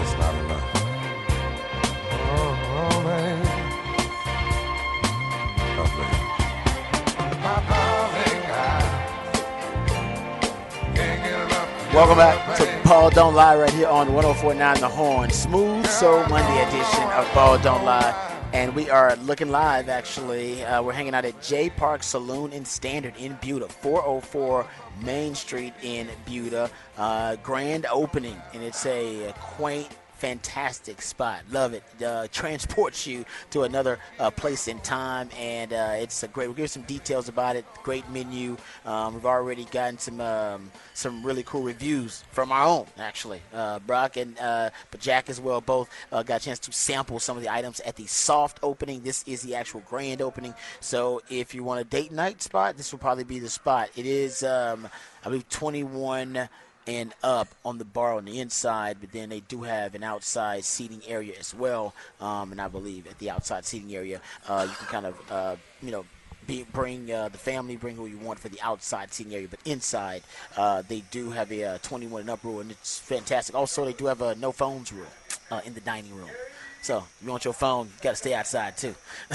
It's just not enough. Oh, oh, baby. Oh, baby. My darling, I can't get enough. Welcome back to Ball Don't Lie right here on 1049 The Horn. Smooth Soul Monday edition of Ball Don't Lie. And we are looking live, actually. Uh, we're hanging out at J Park Saloon and Standard in Buda, 404 Main Street in Buda. Uh, grand opening, and it's a quaint, fantastic spot. Love it. Uh, transports you to another uh, place in time, and uh, it's a great. We'll give some details about it. Great menu. Um, we've already gotten some um, some really cool reviews from our own, actually. Uh, Brock and uh, but Jack as well both uh, got a chance to sample some of the items at the soft opening. This is the actual grand opening. So if you want a date night spot, this will probably be the spot. It is, um, I believe, 21 and up on the bar on the inside, but then they do have an outside seating area as well. Um, and I believe at the outside seating area, uh, you can kind of, uh, you know, be, bring uh, the family, bring who you want for the outside seating area, but inside uh, they do have a uh, 21 and up rule, and it's fantastic. Also, they do have a no phones rule uh, in the dining room. So you want your phone, you got to stay outside too.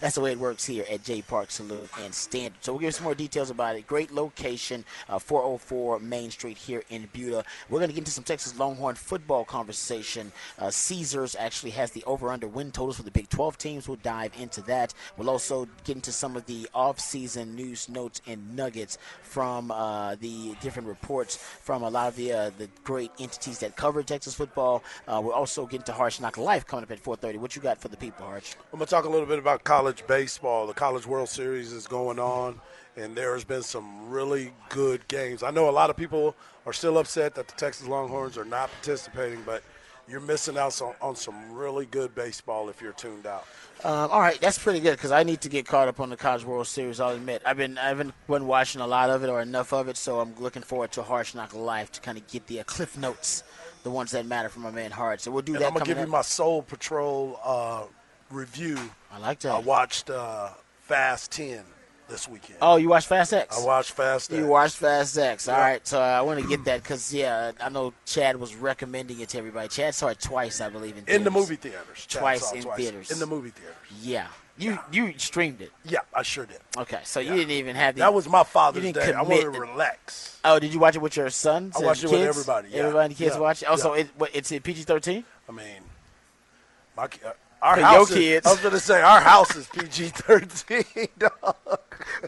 That's the way it works here at J Park Saloon and Standard. So we'll give you some more details about it. Great location, uh, 404 Main Street here in Buda. We're going to get into some Texas Longhorn football conversation. Uh, Caesars actually has the over/under win totals for the Big 12 teams. We'll dive into that. We'll also get into some of the off-season news, notes, and nuggets from uh, the different reports from a lot of the uh, the great entities that cover Texas football. Uh, we'll also get into Hard Knock Life coming up at 4:30. What you got for the people, Harsh? I'm going to talk a little bit about college baseball. The College World Series is going on, and there has been some really good games. I know a lot of people are still upset that the Texas Longhorns are not participating, but you're missing out on, on some really good baseball if you're tuned out. Um, all right, that's pretty good because I need to get caught up on the College World Series. I'll admit I've been I haven't been watching a lot of it or enough of it, so I'm looking forward to Hard Knock Life to kind of get the uh, cliff notes, the ones that matter from my man Hard. So we'll do And that. I'm going to coming give you my Soul Patrol uh, review. I like that. I watched uh, Fast 10 this weekend. Oh, you watched Fast X? I watched Fast X. You watched Fast X. All Yeah. right, so I want to get that because yeah, I know Chad was recommending it to everybody. Chad saw it twice, I believe, in in the movie theaters. Chad Twice in theaters. In the movie theaters. Yeah, you you streamed it. Yeah, I sure did. Okay, so you didn't even have the. That was my Father's you Day. didn't I wanted to commit. relax. Oh, did you watch it with your sons? I watched it with everybody, yeah. Everybody, and kids Yeah. watch it. Oh, so Yeah. it, what, it's PG thirteen. I mean, my uh, our house. your is- kids. I was going to say our house is PG thirteen.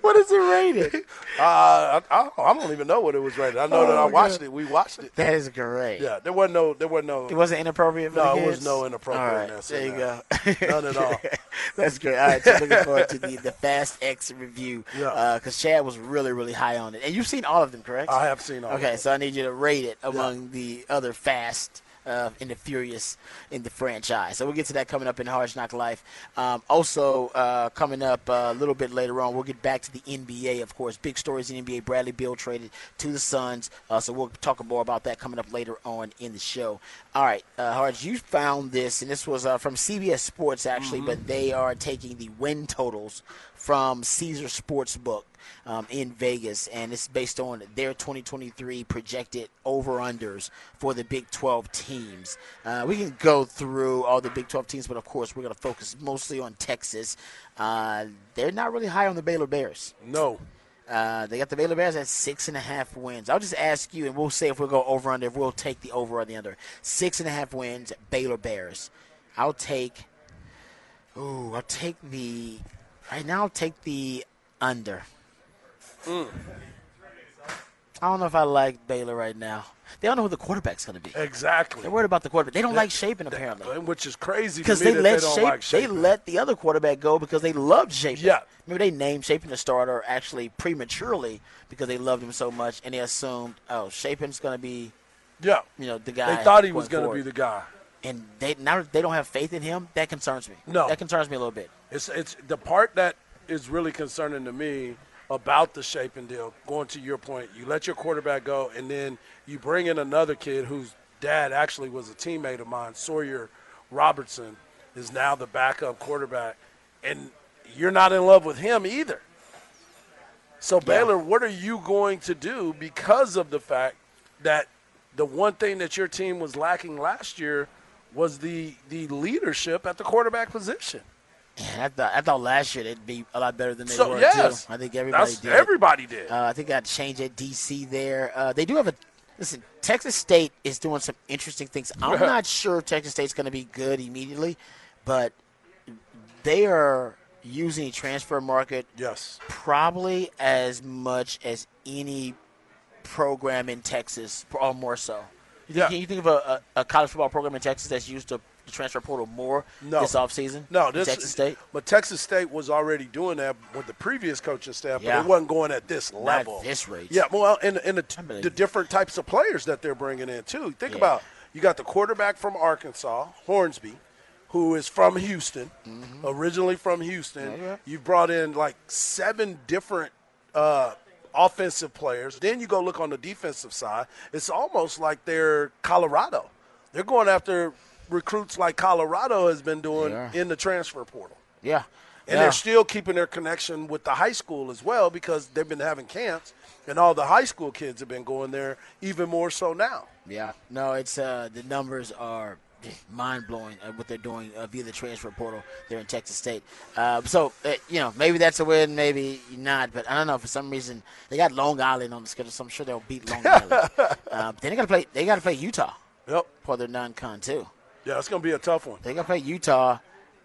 What is it rated? Uh, I, I, I don't even know what it was rated. I know that I Oh, watched God. it. We watched it. that is great. Yeah, there wasn't no. There wasn't no. It wasn't inappropriate for No, it was no inappropriateness All right, there you go. None at all. That's great. All right, so looking forward to the, the Fast X review Yeah. because Chad was really, really high on it. And you've seen all of them, correct? I have seen all. Okay, so I need you to rate it among the other Fast uh, and the Furious in the franchise. So we'll get to that coming up in Hard Knock Life. Um, also, uh, coming up uh, a little bit later on, we'll get back to the NBA, of course. Big stories in NBA. Bradley Beal traded to the Suns. Uh, so we'll talk more about that coming up later on in the show. All right, uh, Hard, you found this, and this was uh, from CBS Sports, actually, but they are taking the win totals from Caesar Sportsbook um, in Vegas, and it's based on their 2023 projected over/unders for the Big 12 teams. Uh, we can go through all the Big 12 teams, but of course, we're going to focus mostly on Texas. Uh, they're not really high on the Baylor Bears. No. Uh, they got the Baylor Bears at six and a half wins. I'll just ask you, and we'll say if we'll go over under, if we'll take the over or the under. Six and a half wins, Baylor Bears. I'll take. Ooh, I'll take the. Right now, I'll take the under. Mm. I don't know if I like Baylor right now. They don't know who the quarterback's going to be. Exactly. They're worried about the quarterback. They don't like Shapen apparently Which is crazy because they let they Shapen. like They let the other quarterback go because they loved Shapen. Yeah. Maybe they named Shapen the starter actually prematurely because they loved him so much, and they assumed, oh, Shapen's going to be, yeah. you know, the guy. They thought he was going going to be the guy. and they now they don't have faith in him. That concerns me. No. that concerns me a little bit. It's it's the part that is really concerning to me about the Shapen deal. Going to your point, you let your quarterback go, and then you bring in another kid whose dad actually was a teammate of mine, Sawyer Robertson, is now the backup quarterback, and you're not in love with him either. So Baylor, what are you going to do because of the fact that the one thing that your team was lacking last year was the the leadership at the quarterback position? I thought I thought last year they'd be a lot better than they So were yes, too. I think everybody That's- did. Everybody did. Uh, I think I change at DC there. Uh, they do have a listen. Texas State is doing some interesting things. I'm not sure Texas State's going to be good immediately, but they are using the transfer market yes. probably as much as any program in Texas, or more so. You think, Yeah. Can you think of a, a, a college football program in Texas that's used the, the transfer portal more No. this offseason? No, this Texas State. But Texas State was already doing that with the previous coaching staff, Yeah. but it wasn't going at this Not level. at this rate. Yeah, well, and, and the, I the different types of players that they're bringing in too. Think Yeah. about you got the quarterback from Arkansas, Hornsby, who is from Houston, originally from Houston. Mm-hmm. yeah. You've brought in like seven different uh, offensive players. Then you go look on the defensive side. It's almost like they're Colorado. They're going after recruits like Colorado has been doing are. in the transfer portal. Yeah. And yeah. they're still keeping their connection with the high school as well because they've been having camps, and all the high school kids have been going there even more so now. Yeah, no, it's uh, the numbers are mind blowing uh, what they're doing uh, via the transfer portal there in Texas State. Uh, so uh, you know, maybe that's a win, maybe not, but I don't know. For some reason, they got Long Island on the schedule, so I'm sure they'll beat Long Island. um, then they got to play. They got to play Utah Yep. for their non-con too. Yeah, it's going to be a tough one. They gonna play Utah.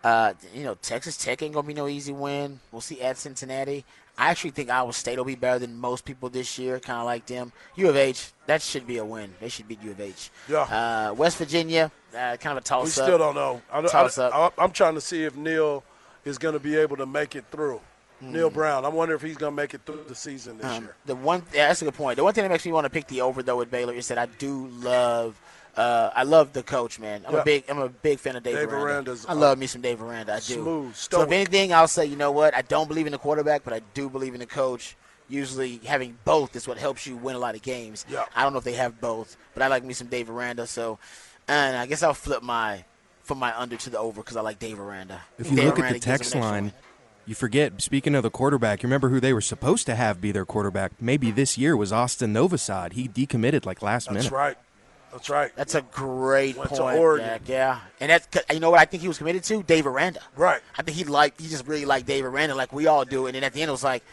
Uh, you know, Texas Tech ain't gonna be no easy win. We'll see at Cincinnati. I actually think Iowa State will be better than most people this year. Kind of like them. U of H, that should be a win. They should beat U of H. Yeah. Uh, West Virginia, uh, kind of a toss We up. still don't know. I, Toss I, up. I, I'm trying to see if Neal is going to be able to make it through. Hmm. Neal Brown. I wonder if he's going to make it through the season this Um, year. the one, yeah, that's a good point. The one thing that makes me want to pick the over though with Baylor is that I do love. Uh, I love the coach, man. I'm Yeah. a big, I'm a big fan of Dave, Dave Aranda. I love me some Dave Aranda. I do. smooth, So if anything, I'll say, you know what? I don't believe in the quarterback, but I do believe in the coach. Usually, having both is what helps you win a lot of games. Yeah. I don't know if they have both, but I like me some Dave Aranda. So, and I guess I'll flip my from my under to the over because I like Dave Aranda. If you Dave look at the text them an extra line, you forget. Speaking of the quarterback, you remember who they were supposed to have be their quarterback? Maybe this year was Austin Novosad. He decommitted like last That's minute. That's right. That's right. That's a great Went to point, Oregon. Jack. Yeah, and that's you know what I think he was committed to Dave Aranda. Right. I think he liked he just really liked Dave Aranda like we all do, and then at the end it was like,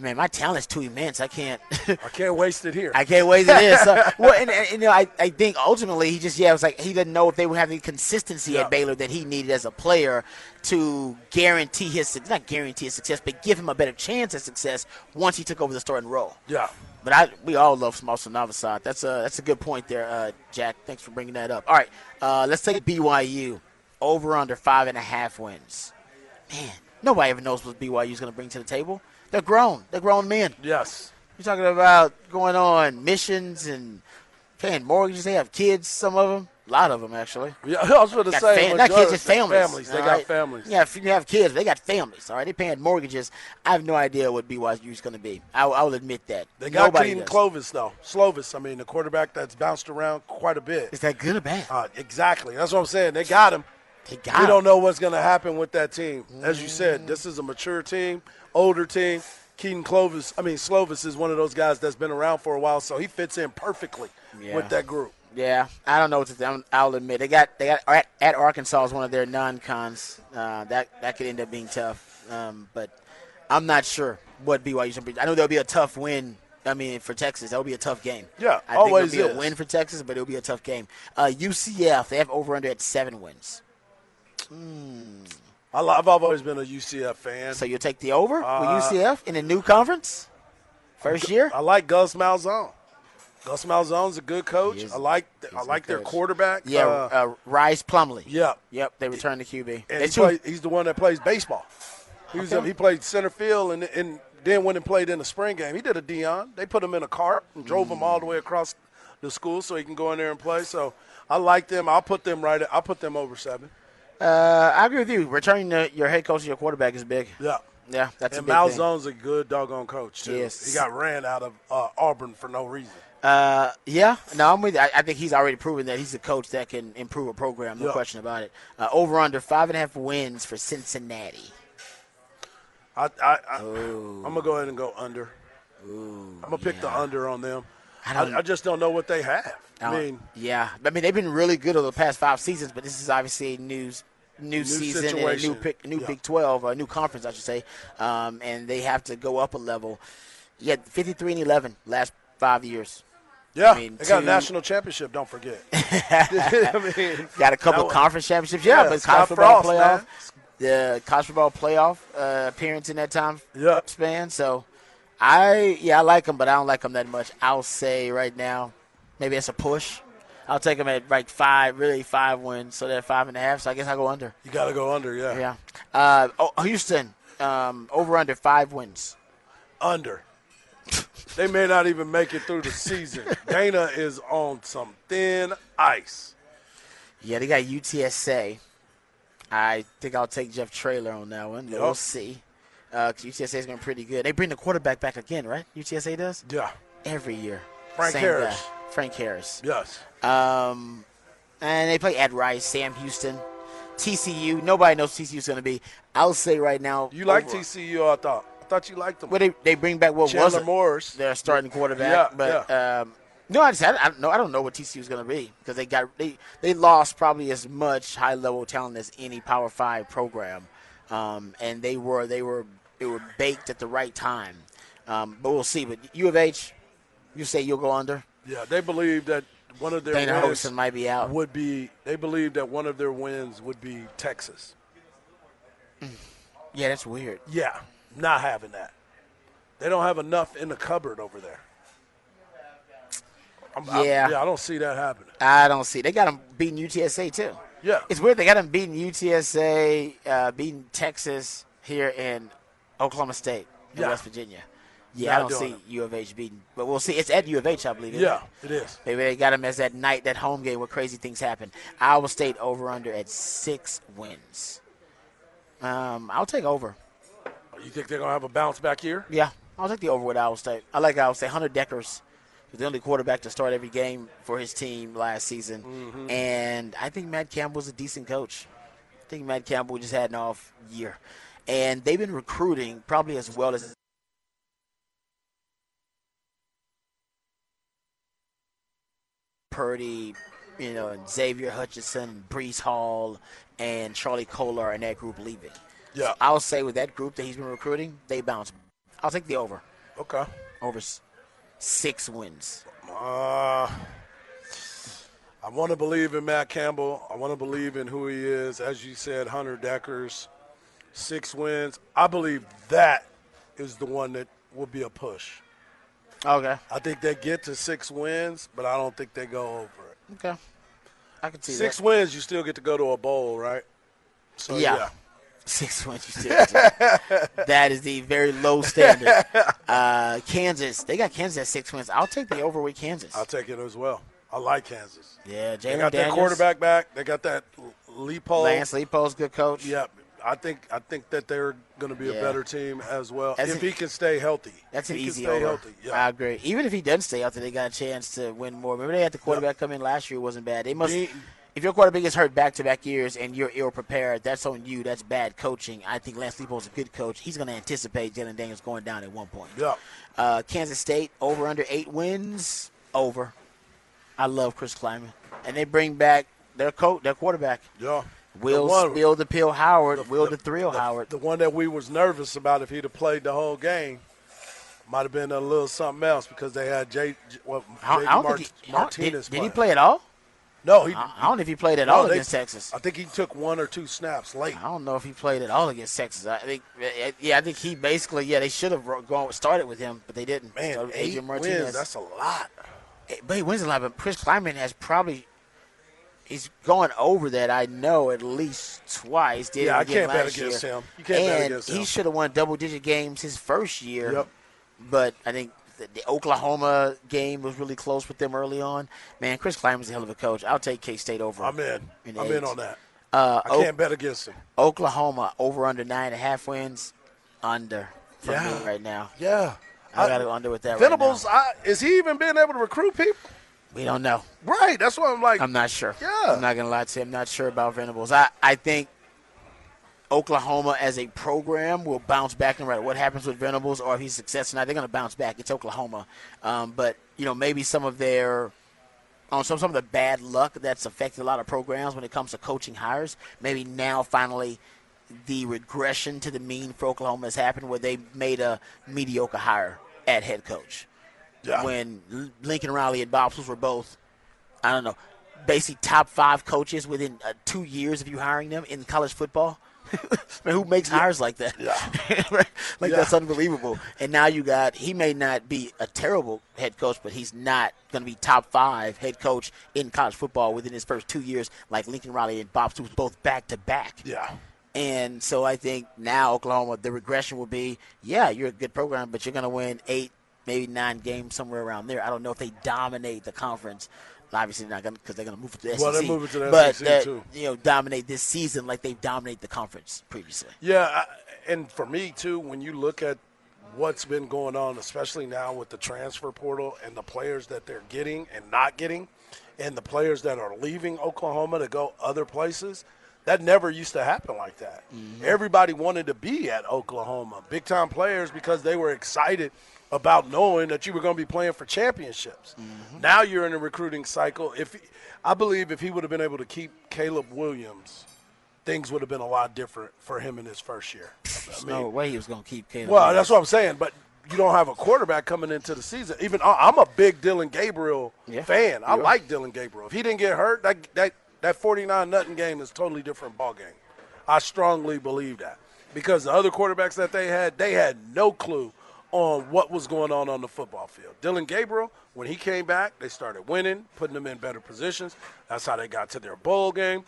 man, my talent's too immense. I can't. I can't waste it here. I can't wait to this. So, well, and, and, you know, I, I think ultimately he just yeah, it was like he didn't know if they would have the consistency Yeah. at Baylor that he needed as a player to guarantee his success not guarantee his success, but give him a better chance at success once he took over the starting role. yeah. But I, we all love Smalson Novosad. That's a that's a good point there, uh, Jack. Thanks for bringing that up. All right, uh, let's take BYU over under five and a half wins. Man, nobody ever knows what BYU is going to bring to the table. They're grown. They're grown men. Yes. You're talking about going on missions and paying mortgages. They have kids. Some of them, a lot of them actually. Yeah, I was going to say, fam- not kids, just families. Families. They all got families. Yeah, if you have kids, they got families. All right, they're paying mortgages. I have no idea what BYU is going to be. I, I will admit that. They got Nobody does. Clovis, though. Slovis, I mean, the quarterback that's bounced around quite a bit. Is that good or bad? Uh, exactly. That's what I'm saying. They got him. They got we don't know what's going to happen with that team. As you said, this is a mature team, older team. Keaton Clovis, I mean, Slovis is one of those guys that's been around for a while, so he fits in perfectly Yeah. with that group. Yeah, I don't know what to. I'll admit they got they got at, at Arkansas is one of their non-cons. Uh, that that could end up being tough, um, but I'm not sure what BYU's gonna be. I know there'll be a tough win. I mean, for Texas, that'll be a tough game. Yeah, I always think it'll be is. a win for Texas, but it'll be a tough game. Uh, UCF they have over under at seven wins. I lo- I've always been a UCF fan. So you'll take the over Uh, with UCF in a new conference? First year? I like Gus Malzahn. Gus Malzahn's a good coach. Is- I like I like their coach. quarterback. Yeah, uh, uh, Rhys Plumlee. yeah. Yep, they returned to QB. And he play, he's the one that plays baseball. He was Okay. he played center field and and then went and played in the spring game. He did a Deion. They put him in a cart and drove him all the way across the school so he can go in there and play. So I like them. I'll put them right. I'll put them over seven. Uh, I agree with you. Returning to your head coach and your quarterback is big. Yeah. Yeah, that's And a big thing. Malzahn's a good doggone coach too. Yes. He got ran out of uh, Auburn for no reason. Uh, yeah, no, I'm with you. I, I think he's already proven that he's a coach that can improve a program. No Yeah. question about it. Uh, over under five and a half wins for Cincinnati. I, I, I I'm gonna go ahead and go under. I'm gonna pick the under on them. I I, don't- I, just don't know what they have. I Uh, mean, yeah, I mean they've been really good over the past five seasons, but this is obviously a new new, season and a new situation. pick, new Yeah. Big Twelve, a new conference, I should say, um, and they have to go up a level. Yeah, 53 and 11 last five years. yeah, I mean, they got two- a national championship. Don't forget. I mean, Got a couple was- conference championships, yeah, Yeah, but college football playoff, man. the college football playoff uh, appearance in that time Yeah. span. So, I yeah, I like them, but I don't like them that much. I'll say right now, maybe it's a push. I'll take them at like five, really five wins, so they're five and a half. So I guess I'll go under. You got to go under. Yeah. Yeah. Uh, oh, Houston, um, over under five wins. Under. they may not even make it through the season. Dana is on some thin ice. Yeah, they got UTSA. I think I'll take Jeff Traylor on that one. We'll see. Uh, 'cause UTSA is going pretty good. They bring the quarterback back again, right? UTSA does Yeah. every year. Frank Same Harris. guy. Frank Harris. Yes. Um, and they play Ed Rice, Sam Houston, TCU. Nobody knows TCU's going to be. I'll say right now. You like over- TCU? I thought. I thought you liked them. Well, they they bring back what Chandler was Morris. their starting quarterback, Yeah, but um, no, I just I, I don't know. I don't know what TCU is going to be because they got they they lost probably as much high level talent as any Power Five program, um, and they were they were they were baked at the right time. Um, but we'll see. But U of H, you say you'll go under. Yeah, they believe that one of their Dana wins might be out. would be. They believe that one of their wins would be Texas. Yeah, that's weird. Yeah, not having that. They don't have enough in the cupboard over there. I'm, Yeah. yeah, I don't see that happening. I don't see. They got them beating UTSA too. Yeah, It's weird. They got them beating UTSA, uh, beating Texas here in Oklahoma State in Yeah. West Virginia. Yeah, Not I don't see U of H beating, but we'll see. It's at U of H, I believe. yeah, it? it is. Maybe they got them as that night, that home game where crazy things happen. Iowa State over under at six wins. Um, I'll take over. You think they're gonna have a bounce back year? Yeah, I'll take the over with Iowa State. I like Iowa State. Hunter Dekkers was the only quarterback to start every game for his team last season, Mm-hmm. and I think Matt Campbell's a decent coach. I think Matt Campbell just had an off year, and they've been recruiting probably as well as Purdy, you know, and Xavier Hutchinson, Breece Hall, and Charlie Kolar and that group leaving. Yeah. I'll say with that group that he's been recruiting, they bounce. I'll take the over. Okay. Over six wins. Uh, I want to believe in Matt Campbell. I want to believe in who he is. As you said, Hunter Dekkers, six wins. I believe that is the one that will be a push. Okay. I think they get to six wins, but I don't think they go over it. Okay. I can see Six that. wins, you still get to go to a bowl, right? So Yeah. Six wins. You still that is the very low standard. Uh, Kansas, they got Kansas at six wins. I'll take the over with Kansas. I'll take it as well. I like Kansas. yeah, They got Daniels, that quarterback back. They got that Leipold. Lance Leipold's good coach. Yeah, I think I think that they're going to be Yeah. a better team as well That's if an- he can stay healthy. That's an he easy can stay over. healthy. I Yeah. agree. Even if he doesn't stay healthy, they got a chance to win more. Remember, they had the quarterback come in last year; it wasn't bad. They must. He- if your quarterback gets hurt back to back years and you're ill prepared, that's on you. That's bad coaching. I think Lance Leipold's a good coach. He's going to anticipate Jalon Daniels going down at one point. Yeah. Uh, Kansas State over under eight wins over. I love Chris Klieman, and they bring back their coach, their quarterback, Yeah. Will the one, Will the Pill Howard, Will the, Thrill the- Howard. The one that we was nervous about if he'd have played the whole game might have been a little something else because they had Jay, well, I, J.D. I don't Mart- think he, Martinez did, did he play at all? No, he. I I don't know if he played at no, all they- against Texas. I think he took one or two snaps late. I don't know if he played at all against Texas. I think, yeah, I think he basically, yeah, they should have gone started with him, but they didn't. Man, eight Adrian wins. Martinez. That's a lot. Eh, But he wins a lot. But Chris Klieman has probably he's gone over that. I know at least twice. Did Yeah, I can't bet against year. him. You can't bet and against he should have won double digit games his first year. Yep. But I think the, the Oklahoma game was really close with them early on. Man, Chris Klieman's a hell of a coach. I'll take K State over. I'm in. in I'm eight. in on that. Uh, I O- can't bet against him. Oklahoma over under nine and a half wins. Under for Yeah. me right now. Yeah. I got to go under with that. Venables, Right now. I, is he even being able to recruit people? We don't know. Right. That's what I'm like. I'm not sure. Yeah. I'm not gonna lie to you. I'm not sure about Venables. I, I think Oklahoma as a program will bounce back no matter what happens with Venables or if he's successful. Now they're gonna bounce back. It's Oklahoma, um, but you know maybe some of their on some some of the bad luck that's affected a lot of programs when it comes to coaching hires. Maybe now finally the regression to the mean for Oklahoma has happened where they made a mediocre hire at head coach. Yeah. When Lincoln Riley and Bob Stoops were both, I don't know, basically top five coaches within uh, two years of you hiring them in college football. Man, who makes hires like that? Yeah. Right? like Yeah. that's unbelievable. And now you got he may not be a terrible head coach, but he's not going to be top five head coach in college football within his first two years, like Lincoln Riley and Bob Stoops both back to back. yeah. And so I think now Oklahoma, the regression will be, yeah, you're a good program, but you're going to win eight, maybe nine games somewhere around there. I don't know if they dominate the conference. Obviously, not going because they're going to move to the SEC. Well, they're moving to the but SEC that, too. You know, dominate this season like they've dominated the conference previously. Yeah, I, and for me too, when you look at what's been going on, especially now with the transfer portal and the players that they're getting and not getting, and the players that are leaving Oklahoma to go other places, that never used to happen like that. Mm-hmm. Everybody wanted to be at Oklahoma, big time players, because they were excited about knowing that you were going to be playing for championships. Mm-hmm. Now you're in a recruiting cycle. If I believe if he would have been able to keep Caleb Williams things would have been a lot different for him in his first year. I mean, no way he was going to keep Caleb. well, Williams. that's what I'm saying. But you don't have a quarterback coming into the season. Even I'm a big Dillon Gabriel Yeah. fan. I Yeah. like Dillon Gabriel. If he didn't get hurt, that that that 49 nothing game is a totally different ball game. I strongly believe that because the other quarterbacks that they had, they had no clue on what was going on on the football field. Dillon Gabriel, when he came back, they started winning, putting them in better positions. That's how they got to their bowl game.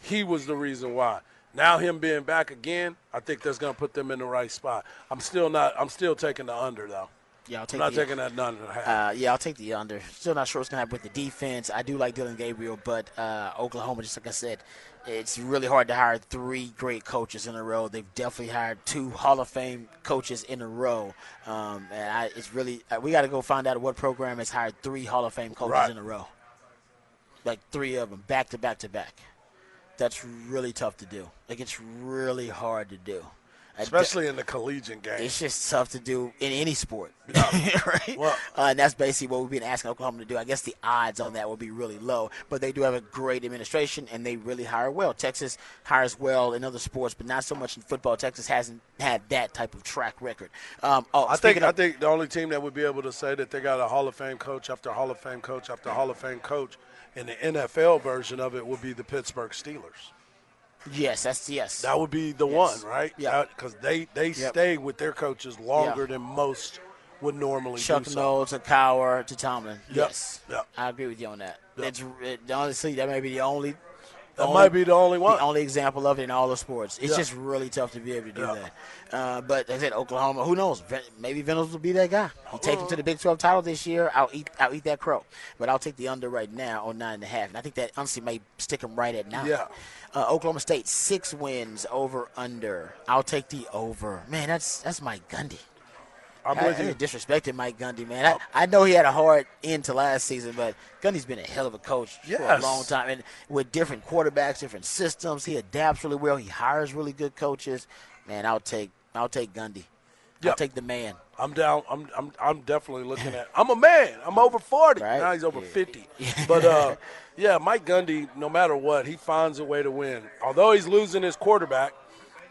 He was the reason why. Now him being back again, I think that's going to put them in the right spot. I'm still not. I'm still taking the under though. Yeah, I'll I'm take not the, taking that none and a half. Uh, yeah, I'll take the under. Still not sure what's going to happen with the defense. I do like Dillon Gabriel, but uh, Oklahoma, just like I said, it's really hard to hire three great coaches in a row. They've definitely hired two Hall of Fame coaches in a row, um, and I, it's really uh, we got to go find out what program has hired three Hall of Fame coaches Right. in a row, like three of them back to back to back. That's really tough to do. Like it's really hard to do. Especially in the collegiate game. it's just tough to do in any sport, right? Well- uh, and that's basically what we've been asking Oklahoma to do. I guess the odds on that will be really low, but they do have a great administration and they really hire well. Texas hires well in other sports, but not so much in football. Texas hasn't had that type of track record. Um, oh, I think speaking I think the only team that would be able to say that they got a Hall of Fame coach after Hall of Fame coach after Hall of Fame coach in the NFL version of it would be the Pittsburgh Steelers. Yes, that's yes. That would be the Yes. one, right? Yeah. Because they they Yep. stay with their coaches longer Yeah. than most would normally Chuck do. So. Noll to Cowher to Tomlin. Yes, Yep. I agree with you on that. Yep. It's it, honestly that may be the only. That only- might be the only one. the only example of it in all the sports. It's Yeah. just really tough to be able to do Yeah. that. Uh, but as I said, Oklahoma, who knows? Maybe Venables will be that guy. He take him to the Big 12 title this year. I'll eat, I'll eat that crow. But I'll take the under right now on nine and a half. And I think that honestly may stick him right at nine. Yeah. Uh, Oklahoma State six wins over under. I'll take the over. Man, that's that's Mike Gundy. I'm I, with you. disrespected Mike Gundy, man. I, I know he had a hard end to last season, but Gundy's been a hell of a coach for a long time. And with different quarterbacks, different systems, he adapts really well. He hires really good coaches. Man, I'll take I'll take Gundy. I'll take the man. I'm down. I'm, I'm I'm definitely looking at. I'm a man. I'm over forty. Right. Now he's over Yeah. fifty. But uh, yeah, Mike Gundy. No matter what, he finds a way to win. Although he's losing his quarterback,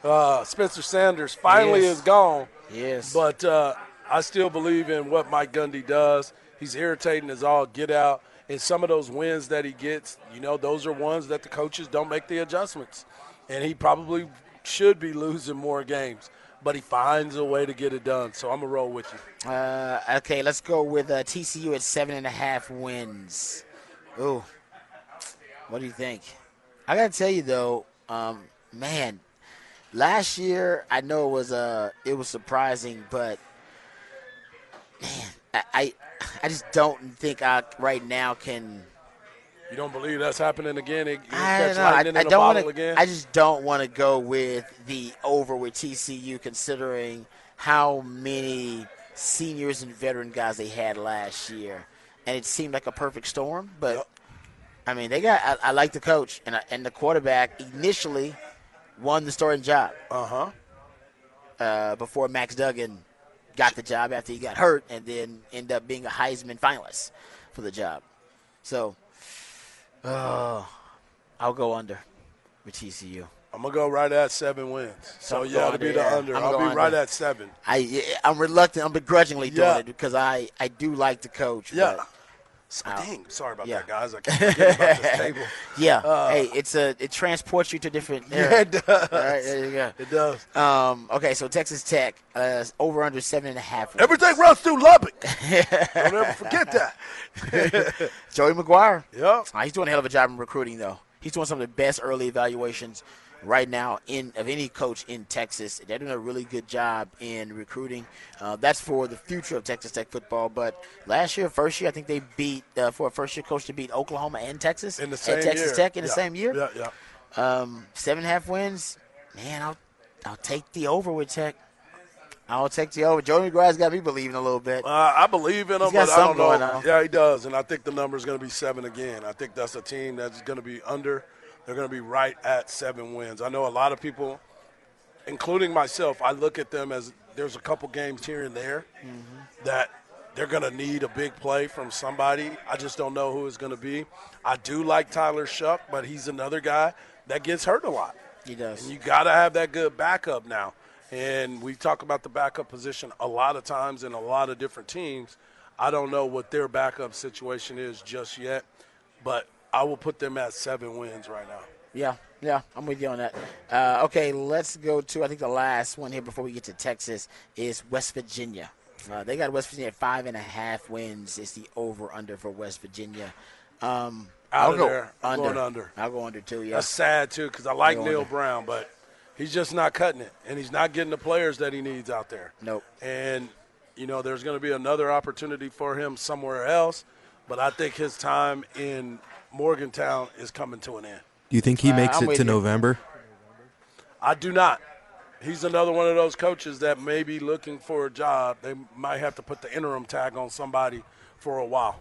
uh, Spencer Sanders finally Yes. is gone. Yes. But uh, I still believe in what Mike Gundy does. He's irritating as all get out, And some of those wins that he gets, you know, those are ones that the coaches don't make the adjustments. And he probably should be losing more games, but he finds a way to get it done. So I'm to roll with you. Uh, okay, let's go with uh, TCU at seven and a half wins. Ooh, what do you think? I got to tell you, though, um, man, last year I know it was uh, it was surprising, but man, I, I I just don't think I right now can. You don't believe that's happening again? It, I don't. I, I don't want again? I just don't want to go with the over with TCU, considering how many seniors and veteran guys they had last year, and it seemed like a perfect storm. But Yep. I mean, they got. I, I like the coach and and the quarterback initially won the starting job uh-huh. uh, before Max Duggan got the job after he got hurt, and then end up being a Heisman finalist for the job. So, oh, I'll go under with TCU. I'm going to go right at seven wins. So, I'm yeah, it'll be the yeah. under. I'm I'll be right under. at seven. I I'm reluctant. I'm begrudgingly doing Yeah. it because I I do like the coach. Yeah. So, dang, sorry about Yeah. that, guys. I can't forget about this table. yeah. hey, it's a it transports you to different. Uh, Yeah, it does. All right, there you go. It does. Um, okay, so Texas Tech uh, over under seven and a half. wins. Everything runs through Lubbock. Don't ever forget that. Joey McGuire. Yep. Uh, he's doing a hell of a job in recruiting, though. He's doing some of the best early evaluations right now in of any coach in Texas. They're doing a really good job in recruiting. Uh, that's for the future of Texas Tech football. But last year, first year, I think they beat uh, for a first year coach to beat Oklahoma and Texas In the same at Texas year. Tech in the Yeah. same year. Yeah, yeah. Um, seven and a half wins. Man, I'll I'll take the over with Tech. I'll take the over. Joey McGuire's got me believing a little bit. Uh, I believe in him, He's got but I don't know. going on. Yeah, he does, and I think the number is going to be seven again. I think that's a team that's going to be under. They're going to be right at seven wins. I know a lot of people, including myself, I look at them as there's a couple games here and there Mm-hmm. that they're going to need a big play from somebody. I just don't know who it's going to be. I do like Tyler Shough, but he's another guy that gets hurt a lot. He does. And you got to have that good backup now. And we talk about the backup position a lot of times in a lot of different teams. I don't know what their backup situation is just yet, but I will put them at seven wins right now. Yeah, yeah, I'm with you on that. Uh, okay, let's go to I think the last one here before we get to Texas is West Virginia. Uh, they got West Virginia at five and a half wins. It's the over under for West Virginia. Um, Out I'll of go there. I'm under. going under. I'll go under too. Yeah, That's sad too because I like Neal under. Brown, but he's just not cutting it, and he's not getting the players that he needs out there. Nope. And you know, there's going to be another opportunity for him somewhere else, but I think his time in Morgantown is coming to an end. Do you think he Uh, makes I'm it to you. November? I do not. He's another one of those coaches that may be looking for a job. They might have to put the interim tag on somebody for a while.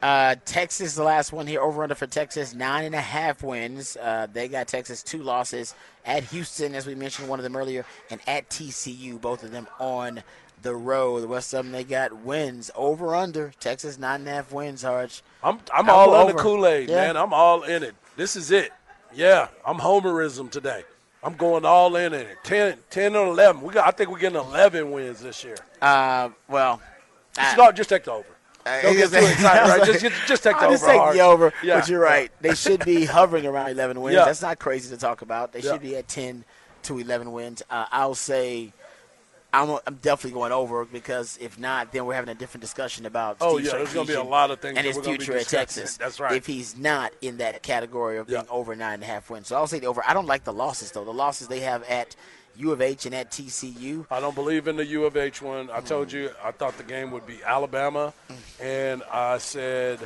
Uh, Texas, the last one here, over under for Texas, nine and a half wins. Uh, they got Texas two losses at Houston, as we mentioned, one of them earlier, and at TCU, both of them on the road. The rest of they got wins over under. Texas nine and a half wins. Arch. I'm I'm all on the. Kool Aid, Yeah. man. I'm all in it. This is it. Yeah, I'm Homerism today. I'm going all in in it. 10, 10 or eleven. We got. I think we're getting eleven wins this year. Uh, well, Just, I- just take the over. Don't get too excited. Right? Just, just, just take the I'll over. just take the over. Yeah. But you're right. They should be hovering around 11 wins. Yeah. That's not crazy to talk about. They should be at 10 to 11 wins. Uh, I'll say I'm, I'm definitely going over because if not, then we're having a different discussion about Oh, Steve yeah, there's gonna be a lot of things and his we're gonna be future at. Texas. That's right. If he's not in that category of being Yeah. over nine and a half wins, so I'll say the over. I don't like the losses though. The losses they have at U of H and at TCU. I don't believe in the U of H one. I told hmm. you I thought the game would be Alabama, hmm. and I said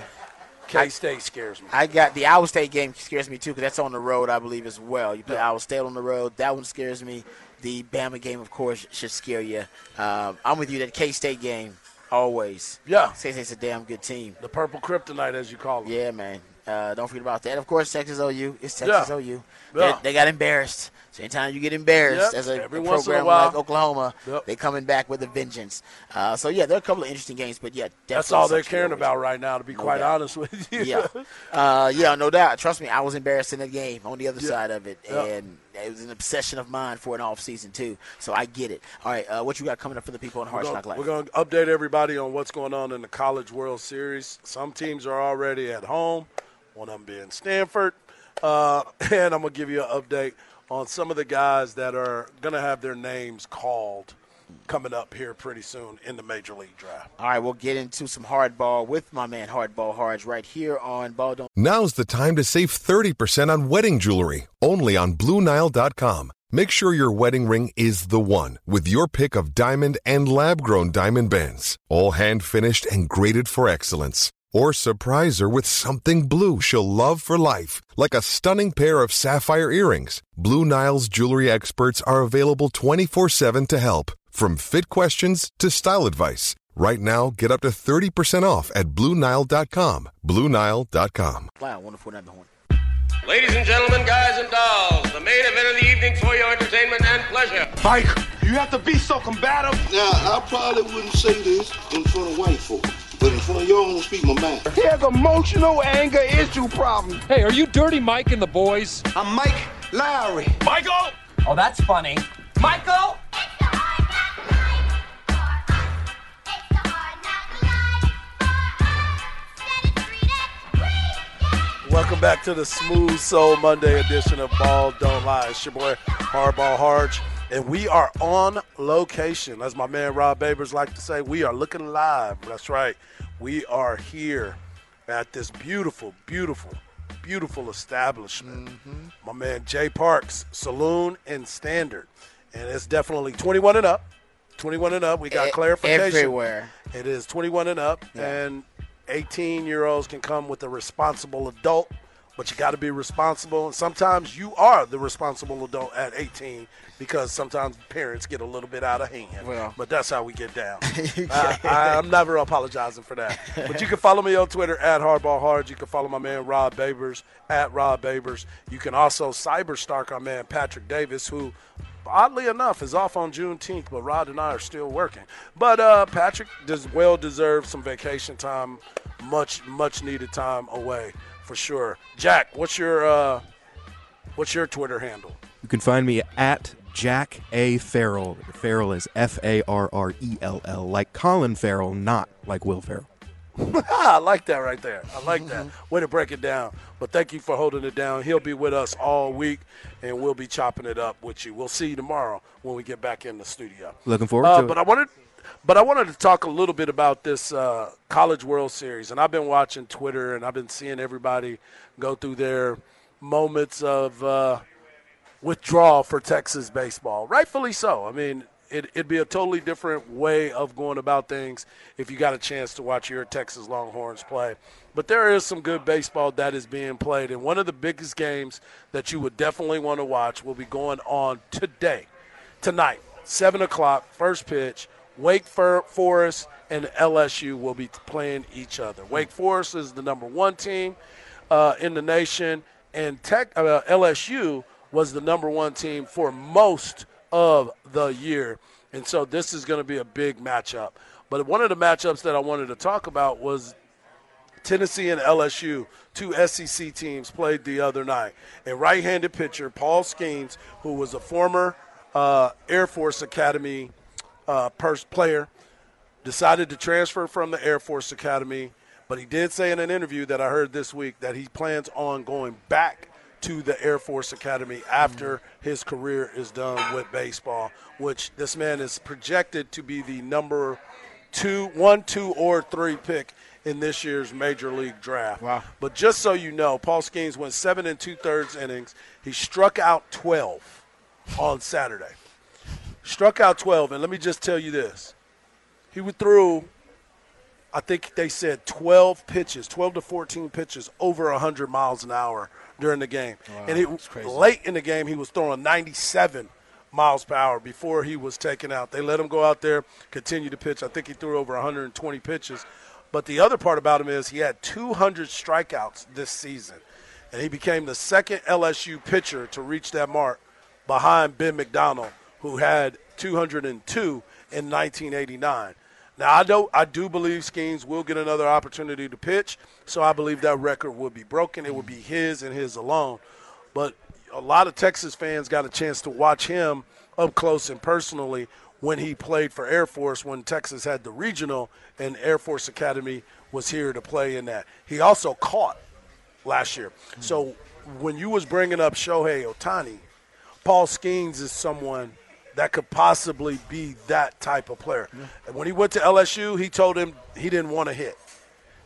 K State scares me. I got the Iowa State game scares me too because that's on the road, I believe, as well. You play Iowa State on the road, that one scares me. The Bama game, of course, should scare you. Um, I'm with you. That K State game, always. Yeah, K State's a damn good team. the purple kryptonite, as you call it. Yeah, man. Uh, don't forget about that. Of course, Texas OU. It's Texas Yeah. OU. Yeah. They, they got embarrassed. So anytime you get embarrassed Yep. as a, a in a program while. like Oklahoma, Yep. they coming back with a vengeance. Uh, so yeah, there are a couple of interesting games, but yeah, That's all they're caring about right now. To be quite doubt. honest with you. yeah, uh, yeah, no doubt. Trust me, I was embarrassed in that game on the other side of it, and it was an obsession of mine for an off season too. So I get it. All right, uh, what you got coming up for the people on Hard Knock Life? We're going to update everybody on what's going on in the College World Series. Some teams are already at home. One of them being Stanford, uh, and I'm going to give you an update on some of the guys that are going to have their names called coming up here pretty soon in the Major League Draft. All right, we'll get into some hardball with my man Hardball Harge right here on Ball Don't. Now's the time to save 30% on wedding jewelry, only on BlueNile.com. Make sure your wedding ring is the one with your pick of diamond and lab grown diamond bands, all hand finished and graded for excellence. Or surprise her with something blue she'll love for life, like a stunning pair of sapphire earrings. Blue Nile's jewelry experts are available 24 7 to help, from fit questions to style advice. Right now, get up to 30% off at BlueNile.com. BlueNile.com. Wow, wonderful number one. Ladies and gentlemen, guys and dolls, the main event of the evening for your entertainment and pleasure. Mike, you have to be so combative. Now, I probably wouldn't say this in front of white folk, but in front of y'all, I'm gonna speak my mind. He has emotional anger issue problem. Hey, are you Dirty Mike and the boys? I'm Mike Lowrey. Michael! Oh, that's funny. Michael! Welcome back to the Smooth Soul Monday edition of Ball Don't Lie. It's your boy Hardball Harge, and we are on location. As my man Rod Babers like to say, we are looking live. That's right. We are here at this beautiful, beautiful, beautiful establishment. Mm-hmm. My man Jay Parks Saloon and Standard, and it's definitely 21 and up. 21 and up. We got E- clarification everywhere. It is 21 and up, and 18 year olds can come with a responsible adult, but you got to be responsible. And sometimes you are the responsible adult at 18 because sometimes parents get a little bit out of hand. Well. but that's how we get down. I, I, I'm never apologizing for that. But you can follow me on Twitter at Hardball Hard. You can follow my man Rod Babers at Rod Babers. You can also cyberstalk our man Patrick Davis, who oddly enough, is off on Juneteenth, but Rod and I are still working. But uh, Patrick does well deserve some vacation time, much much needed time away for sure. Jack, what's your uh, what's your Twitter handle? You can find me at Jack A. Farrell. Farrell is F A R R E L L, like Colin Farrell, not like Will Ferrell. I like that right there. I like that. Way to break it down. But thank you for holding it down. He'll be with us all week, and we'll be chopping it up with you. We'll see you tomorrow when we get back in the studio. Looking forward Uh, to but it. I wanted, but I wanted to talk a little bit about this uh, College World Series, and I've been watching Twitter, and I've been seeing everybody go through their moments of uh, withdrawal for Texas baseball. Rightfully so. I mean, it, it'd be a totally different way of going about things if you got a chance to watch your Texas Longhorns play. But there is some good baseball that is being played, and one of the biggest games that you would definitely want to watch will be going on today, tonight, seven o'clock, first pitch. Wake Forest and LSU will be playing each other. Wake Forest is the number one team uh, in the nation, and Tech uh, LSU was the number one team for most of the year, and so this is going to be a big matchup. But one of the matchups that I wanted to talk about was Tennessee and LSU, two SEC teams, played the other night. A right-handed pitcher, Paul Skenes, who was a former uh, Air Force Academy uh, pers- player, decided to transfer from the Air Force Academy, but he did say in an interview that I heard this week that he plans on going back to the Air Force Academy after his career is done with baseball, which this man is projected to be the number two, one, two, or three pick in this year's Major League Draft. Wow. But just so you know, Paul Skenes went seven and two thirds innings. He struck out 12 on Saturday. Struck out 12, and let me just tell you this. He would threw, I think they said 12 pitches, 12 to 14 pitches over 100 miles an hour during the game. and he, late in the game, he was throwing 97 miles per hour before he was taken out. They let him go out there, continue to pitch. I think he threw over 120 pitches. But the other part about him is he had 200 strikeouts this season. And he became the second LSU pitcher to reach that mark behind Ben McDonald, who had 202 in 1989. Now I do I do believe Skenes will get another opportunity to pitch, so I believe that record will be broken. It will be his and his alone. But a lot of Texas fans got a chance to watch him up close and personally when he played for Air Force when Texas had the regional and Air Force Academy was here to play in that. He also caught last year. So when you was bringing up Shohei Ohtani, Paul Skenes is someone that could possibly be that type of player. And when he went to LSU, he told him he didn't want to hit.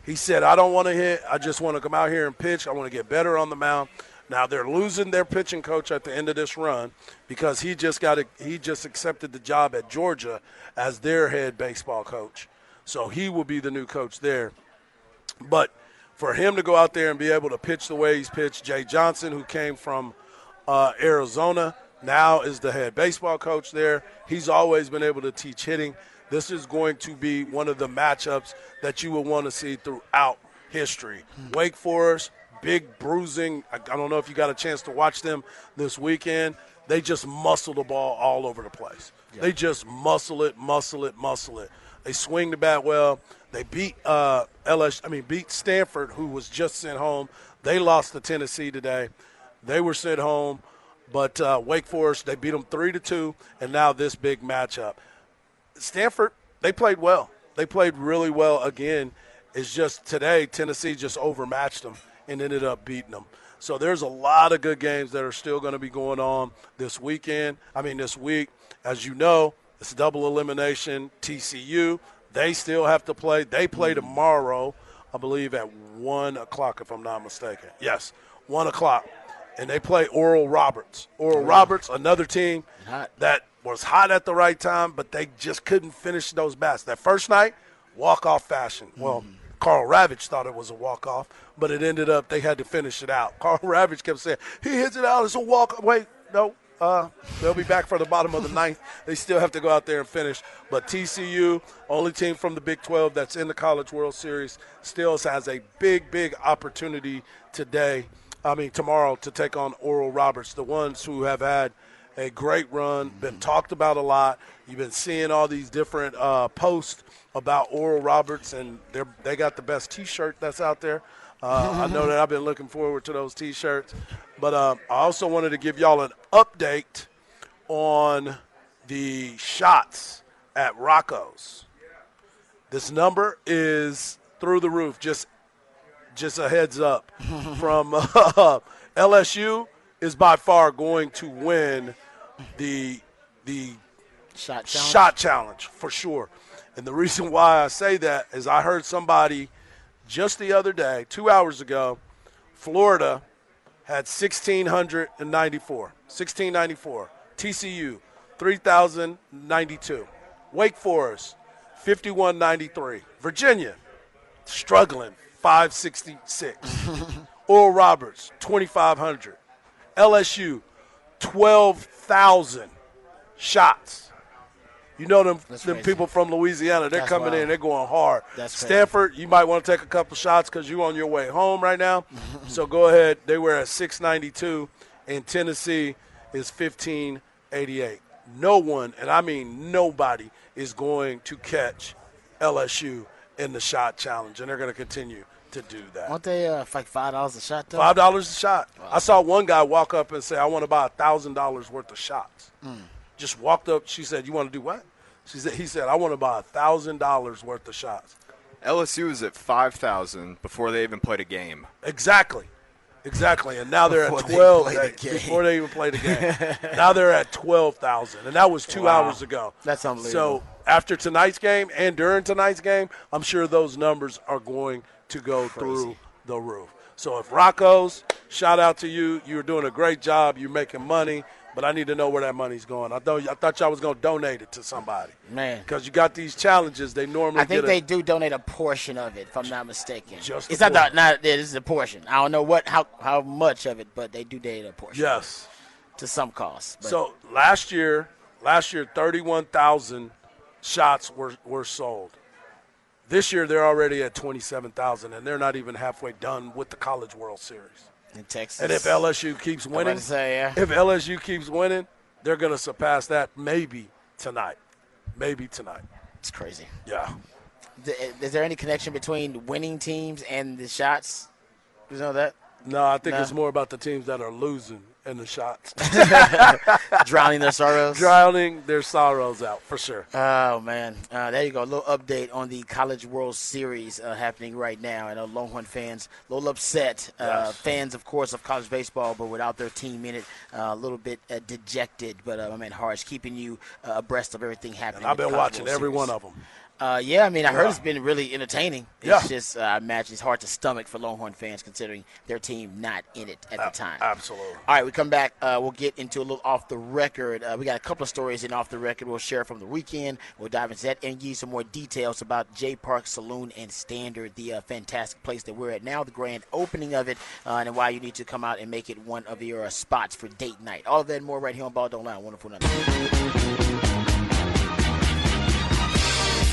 He said, I don't want to hit. I just want to come out here and pitch. I want to get better on the mound. Now they're losing their pitching coach at the end of this run because he just got a, he just accepted the job at Georgia as their head baseball coach. So he will be the new coach there. But for him to go out there and be able to pitch the way he's pitched, Jay Johnson, who came from uh, Arizona, now is the head baseball coach there. He's always been able to teach hitting. This is going to be one of the matchups that you will want to see throughout history. Wake Forest, big bruising. I, I don't know if you got a chance to watch them this weekend. They just muscle the ball all over the place. They just muscle it, muscle it, muscle it. They swing the bat well. They beat uh, LS. I mean, beat Stanford, who was just sent home. They lost to Tennessee today. They were sent home, but uh, Wake Forest they beat them three to two, and now this big matchup. Stanford they played well. They played really well again. It's just today Tennessee just overmatched them and ended up beating them. So there's a lot of good games that are still going to be going on this weekend. I mean this week, as you know, it's double elimination. TCU they still have to play. They play tomorrow, I believe, at one o'clock if I'm not mistaken. Yes, one o'clock, and they play Oral Roberts. Oral Roberts, another team Hot. that was hot at the right time, but they just couldn't finish those bats. That first night, walk off fashion. Well, Karl Ravech thought it was a walk off, but it ended up they had to finish it out. Karl Ravech kept saying, "He hits it out. It's a walk." Wait, no. Uh, they'll be back for the bottom of the ninth. They still have to go out there and finish. But TCU, only team from the Big 12 that's in the College World Series, still has a big, big opportunity today. I mean, tomorrow to take on Oral Roberts, the ones who have had a great run, been talked about a lot. You've been seeing all these different uh, posts about Oral Roberts, and they got the best T-shirt that's out there. Uh, I know that I've been looking forward to those T-shirts, but um, I also wanted to give y'all an update on the shots at Rocco's. This number is through the roof. Just, just a heads up from uh, LSU is by far going to win the the Shot challenge. shot challenge for sure. And the reason why I say that is I heard somebody just the other day, two hours ago, Florida had 1,694. 1,694. TCU, 3,092. Wake Forest, 5,193. Virginia, struggling, 566. Oral Roberts, 2,500. LSU, 12,000 shots. You know them, That's them crazy. people from Louisiana. They're That's coming wild. in. They're going hard. That's crazy. Stanford, you might want to take a couple shots because you're on your way home right now. so go ahead. They were at 692, and Tennessee is 1588. No one, and I mean nobody, is going to catch LSU in the shot challenge, and they're going to continue to do that. Aren't they uh, like five dollars a shot though? Five dollars a shot. I saw one guy walk up and say, "I want to buy a thousand dollars worth of shots." Just walked up. She said, "You want to do what?" She said, "He said, I want to buy a thousand dollars worth of shots." LSU was at 5,000 before they even played a game. Exactly, exactly. And now they're at Before they twelve play the they- game. before they even played the game. now they're at twelve thousand, and that was two Wow. hours ago. That's So unbelievable. After tonight's game and during tonight's game, I'm sure those numbers are going to go through the roof. So if Rocco's, shout out to you. You're doing a great job. You're making money, but I need to know where that money's going. I thought I thought y'all was going to donate it to somebody Man. because you got these challenges. They normally I think get a, they do donate a portion of it, if I'm not mistaken. Just it's not the, not yeah, this is a portion. I don't know what how how much of it, but they do donate a portion. yes. To some cost. But So last year, last year, thirty-one thousand shots were were sold. This year, they're already at twenty-seven thousand, and they're not even halfway done with the College World Series. in Texas. And if LSU keeps winning, say, yeah. if LSU keeps winning, they're going to surpass that maybe tonight. Maybe tonight. it's crazy. Yeah. Is there any connection between winning teams and the shots? You know that? No, I think No. it's more about the teams that are losing in the shots. Drowning their sorrows. Drowning their sorrows out, for sure. Oh man, uh, there you go. A little update on the College World Series uh, happening right now. I know Longhorn fans a little upset. Uh, Yes. Fans, of course, of college baseball, but without their team in it, uh, a little bit uh, dejected. But uh, I mean, Harge keeping you uh, abreast of everything happening. And I've been watching World every Series. one of them. Uh, yeah, I mean, I heard Yeah. it's been really entertaining. It's Yeah. just, uh, I imagine it's hard to stomach for Longhorn fans considering their team not in it at the time. Absolutely. All right, we come back. Uh, we'll get into a little off the record. Uh, we got a couple of stories in off the record. We'll share from the weekend. We'll dive into that and give you some more details about J Park Saloon and Standard, the uh, fantastic place that we're at now, the grand opening of it, uh, and why you need to come out and make it one of your uh, spots for date night. All of that and more right here on Ball Don't Lie. Wonderful night.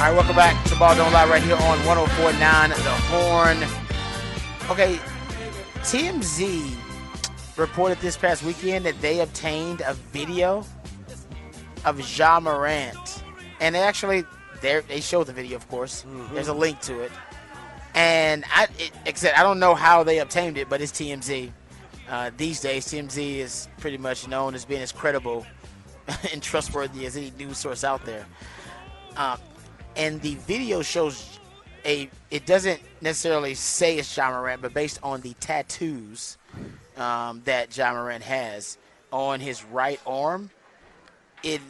All right, welcome back to Ball Don't Lie right here on 1049 The Horn. Okay, TMZ reported this past weekend that they obtained a video of Ja Morant. And they actually, they they showed the video, of course. There's a link to it. And I, it, except I don't know how they obtained it, but it's TMZ. Uh, these days, TMZ is pretty much known as being as credible and trustworthy as any news source out there. Um, and the video shows a. It doesn't necessarily say it's Ja Morant, but based on the tattoos um, that Ja Morant has on his right arm, it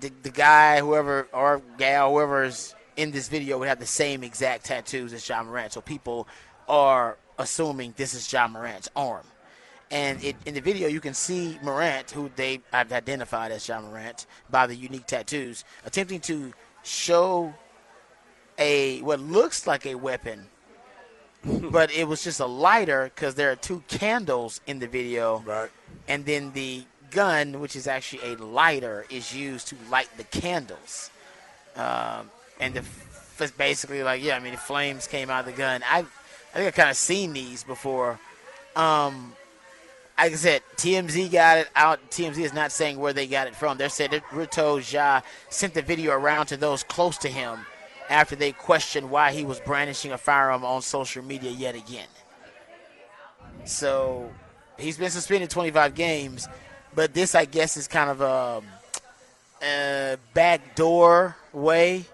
the, the guy, whoever or gal, whoever's in this video would have the same exact tattoos as Ja Morant. So people are assuming this is Ja Morant's arm. And it, in the video, you can see Morant, who they have identified as Ja Morant by the unique tattoos, attempting to show a what looks like a weapon, but it was just a lighter because there are two candles in the video, right? And then the gun, which is actually a lighter, is used to light the candles. Um, and the f- it's basically like yeah, I mean the flames came out of the gun. I I think I kind of seen these before. Um, like I said, TMZ got it out. TMZ is not saying where they got it from. They said that we're Ja sent the video around to those close to him after they questioned why he was brandishing a firearm on social media yet again. So he's been suspended 25 games, but this, I guess, is kind of a, a backdoor way,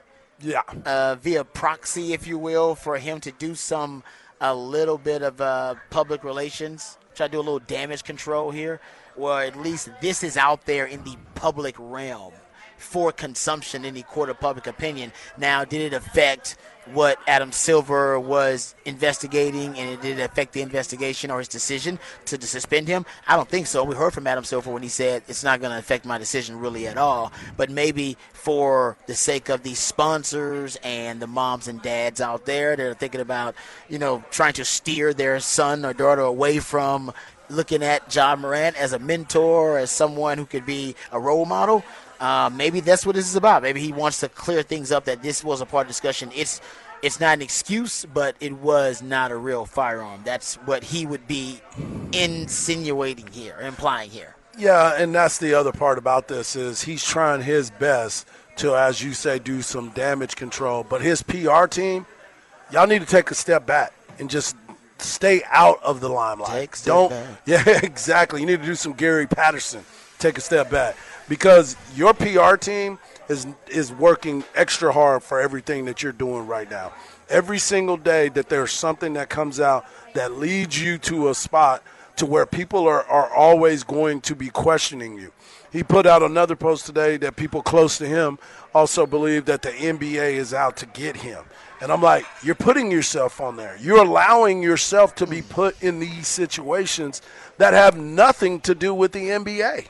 yeah, uh, via proxy, if you will, for him to do some a little bit of uh, public relations, try to do a little damage control here, where at least this is out there in the public realm for consumption in the court of public opinion. Now, did it affect what Adam Silver was investigating, and it did it affect the investigation or his decision to, suspend him? I don't think so. We heard from Adam Silver when he said it's not going to affect my decision really at all. But maybe for the sake of the sponsors and the moms and dads out there that are thinking about, you know, trying to steer their son or daughter away from looking at Ja Morant as a mentor, as someone who could be a role model. Uh, maybe that's what this is about. Maybe he wants to clear things up that this was a part of the discussion. It's it's not an excuse, but it was not a real firearm. That's what he would be insinuating here, implying here. Yeah, and that's the other part about this is he's trying his best to, as you say, do some damage control. But his PR team, y'all need to take a step back and just stay out of the limelight. Take step Don't. back. Yeah, exactly. You need to do some Gary Patterson. Take a step back because your PR team is is working extra hard for everything that you're doing right now. Every single day that there's something that comes out that leads you to a spot to where people are, are always going to be questioning you. He put out another post today that people close to him also believe that the NBA is out to get him. And I'm like, you're putting yourself on there. You're allowing yourself to be put in these situations that have nothing to do with the NBA.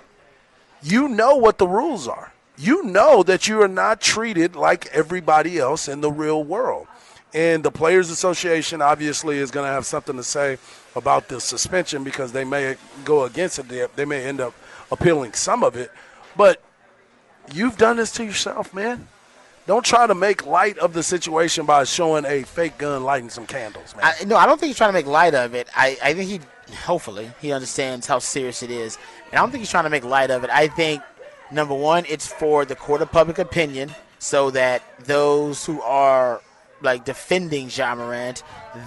You know what the rules are. You know that you are not treated like everybody else in the real world. And the Players Association obviously is going to have something to say about the suspension because they may go against it. They- They may end up appealing some of it. But you've done this to yourself, man. Don't try to make light of the situation by showing a fake gun lighting some candles, man. I, no, I don't think he's trying to make light of it. I, I think he, hopefully, he understands how serious it is. And I don't think he's trying to make light of it. I think, number one, it's for the court of public opinion so that those who are, like, defending Ja Morant,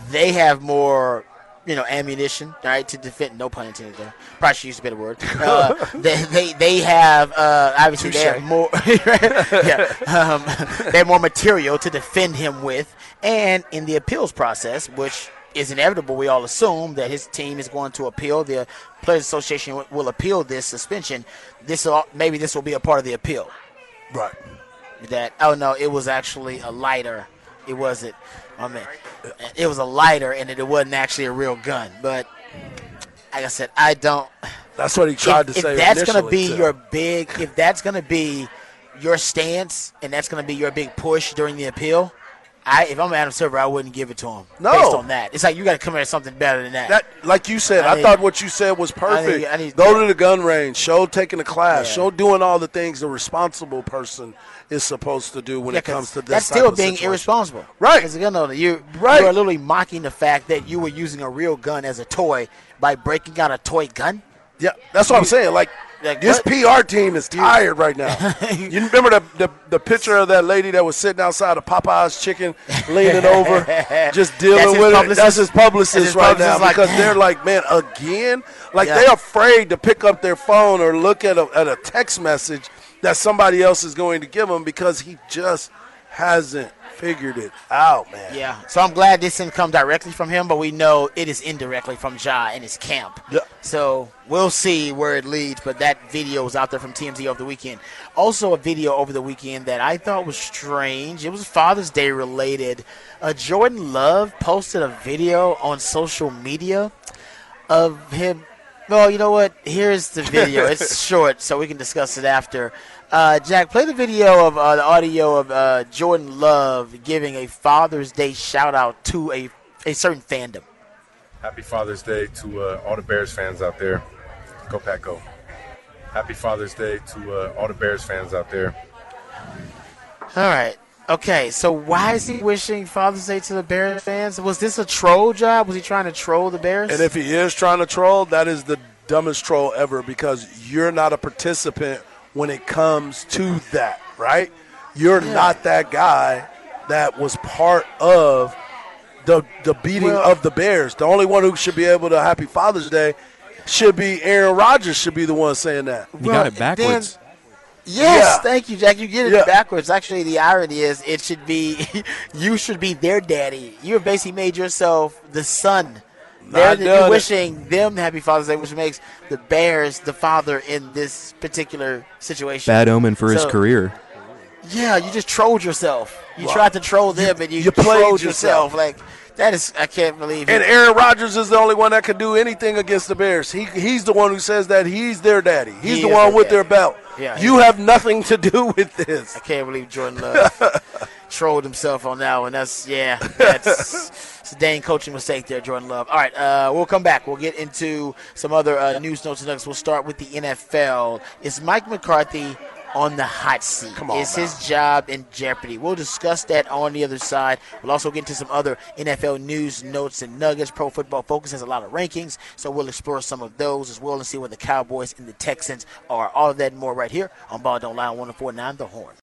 they have more, you know, ammunition, right, to defend. No pun intended there. Probably should use a better word. Uh, they, they, they have, uh, obviously, they have more, yeah, um, they have more material to defend him with. And in the appeals process, which is inevitable, we all assume that his team is going to appeal. The Players Association will- will appeal this suspension. This will, maybe this will be a part of the appeal. Right. That oh no, it was actually a lighter. It wasn't. I mean, it was a lighter, and it wasn't actually a real gun. But like I said, I don't. That's what he tried if, to say If that's gonna be too. your big, if that's gonna be your stance, and that's gonna be your big push during the appeal, I if I'm Adam Silver, I wouldn't give it to him. No. based on that, it's like you got to come with something better than that. That, like you said, I I, need- thought what you said was perfect. need- I need- Go to the gun range, show taking a class, Yeah. show doing all the things the responsible person is supposed to do when Yeah, it comes to this. that's still being situation. irresponsible, Right. Because you know you Right. you are literally mocking the fact that you were using a real gun as a toy by breaking out a toy gun. Yeah, that's what I'm saying. Like, Like, this what? PR team is tired right now. you remember the, the the picture of that lady that was sitting outside of Popeye's chicken, leaning over, just dealing with it. That's his publicist That's his right publicist, now like, because damn. they're like, man, again, like Yeah. they're afraid to pick up their phone or look at a, at a text message that somebody else is going to give them because he just hasn't figured it out, man. Yeah. So I'm glad this didn't come directly from him, but we know it is indirectly from Ja and his camp. Yeah. So we'll see where it leads, but that video was out there from TMZ over the weekend. Also, a video over the weekend that I thought was strange. It was Father's Day related. Uh, Jordan Love posted a video on social media of him. Well, you know what? Here's the video. it's short, so we can discuss it after. Uh, Jack, play the video of uh, the audio of uh, Jordan Love giving a Father's Day shout out to a, a certain fandom. Happy Father's Day to uh, all the Bears fans out there. Go Pack Go. Happy Father's Day to uh, all the Bears fans out there. All right. Okay, so why is he wishing Father's Day to the Bears fans? Was this a troll job? Was he trying to troll the Bears? And if he is trying to troll, that is the dumbest troll ever because you're not a participant when it comes to that, right? You're Yeah. not that guy that was part of the the beating Well- of the Bears. The only one who should be able to Happy Father's Day should be Aaron Rodgers. Should be the one saying that. You got it backwards. Yes, Yeah. thank you, Jack. You get it Yeah. backwards. Actually, the irony is it should be you should be their daddy. You have basically made yourself the son. They're Not the, done it. wishing them Happy Father's Day, which makes the Bears the father in this particular situation. Bad omen for his career. Yeah, you just trolled yourself. You Well, tried to troll them, and you, you trolled yourself. yourself. Like that is, I can't believe it. And it. Aaron Rodgers is the only one that can do anything against the Bears. He he's the one who says that he's their daddy. He's He the one their with their belt. Yeah, you have nothing to do with this. I can't believe Jordan Love trolled himself on that one. That's yeah, that's it's a dang coaching mistake there, Jordan Love. All right, uh, we'll come back. We'll get into some other uh, news notes and nuggets. We'll start with the NFL. Is Mike McCarthy on the hot seat? Come on is now. his job in jeopardy? We'll discuss that on the other side. We'll also get into some other NFL news notes and nuggets. Pro Football Focus has a lot of rankings, so we'll explore some of those as well and see where the Cowboys and the Texans are. All of that and more right here on Ball Don't Lie on 104.9 The Horn.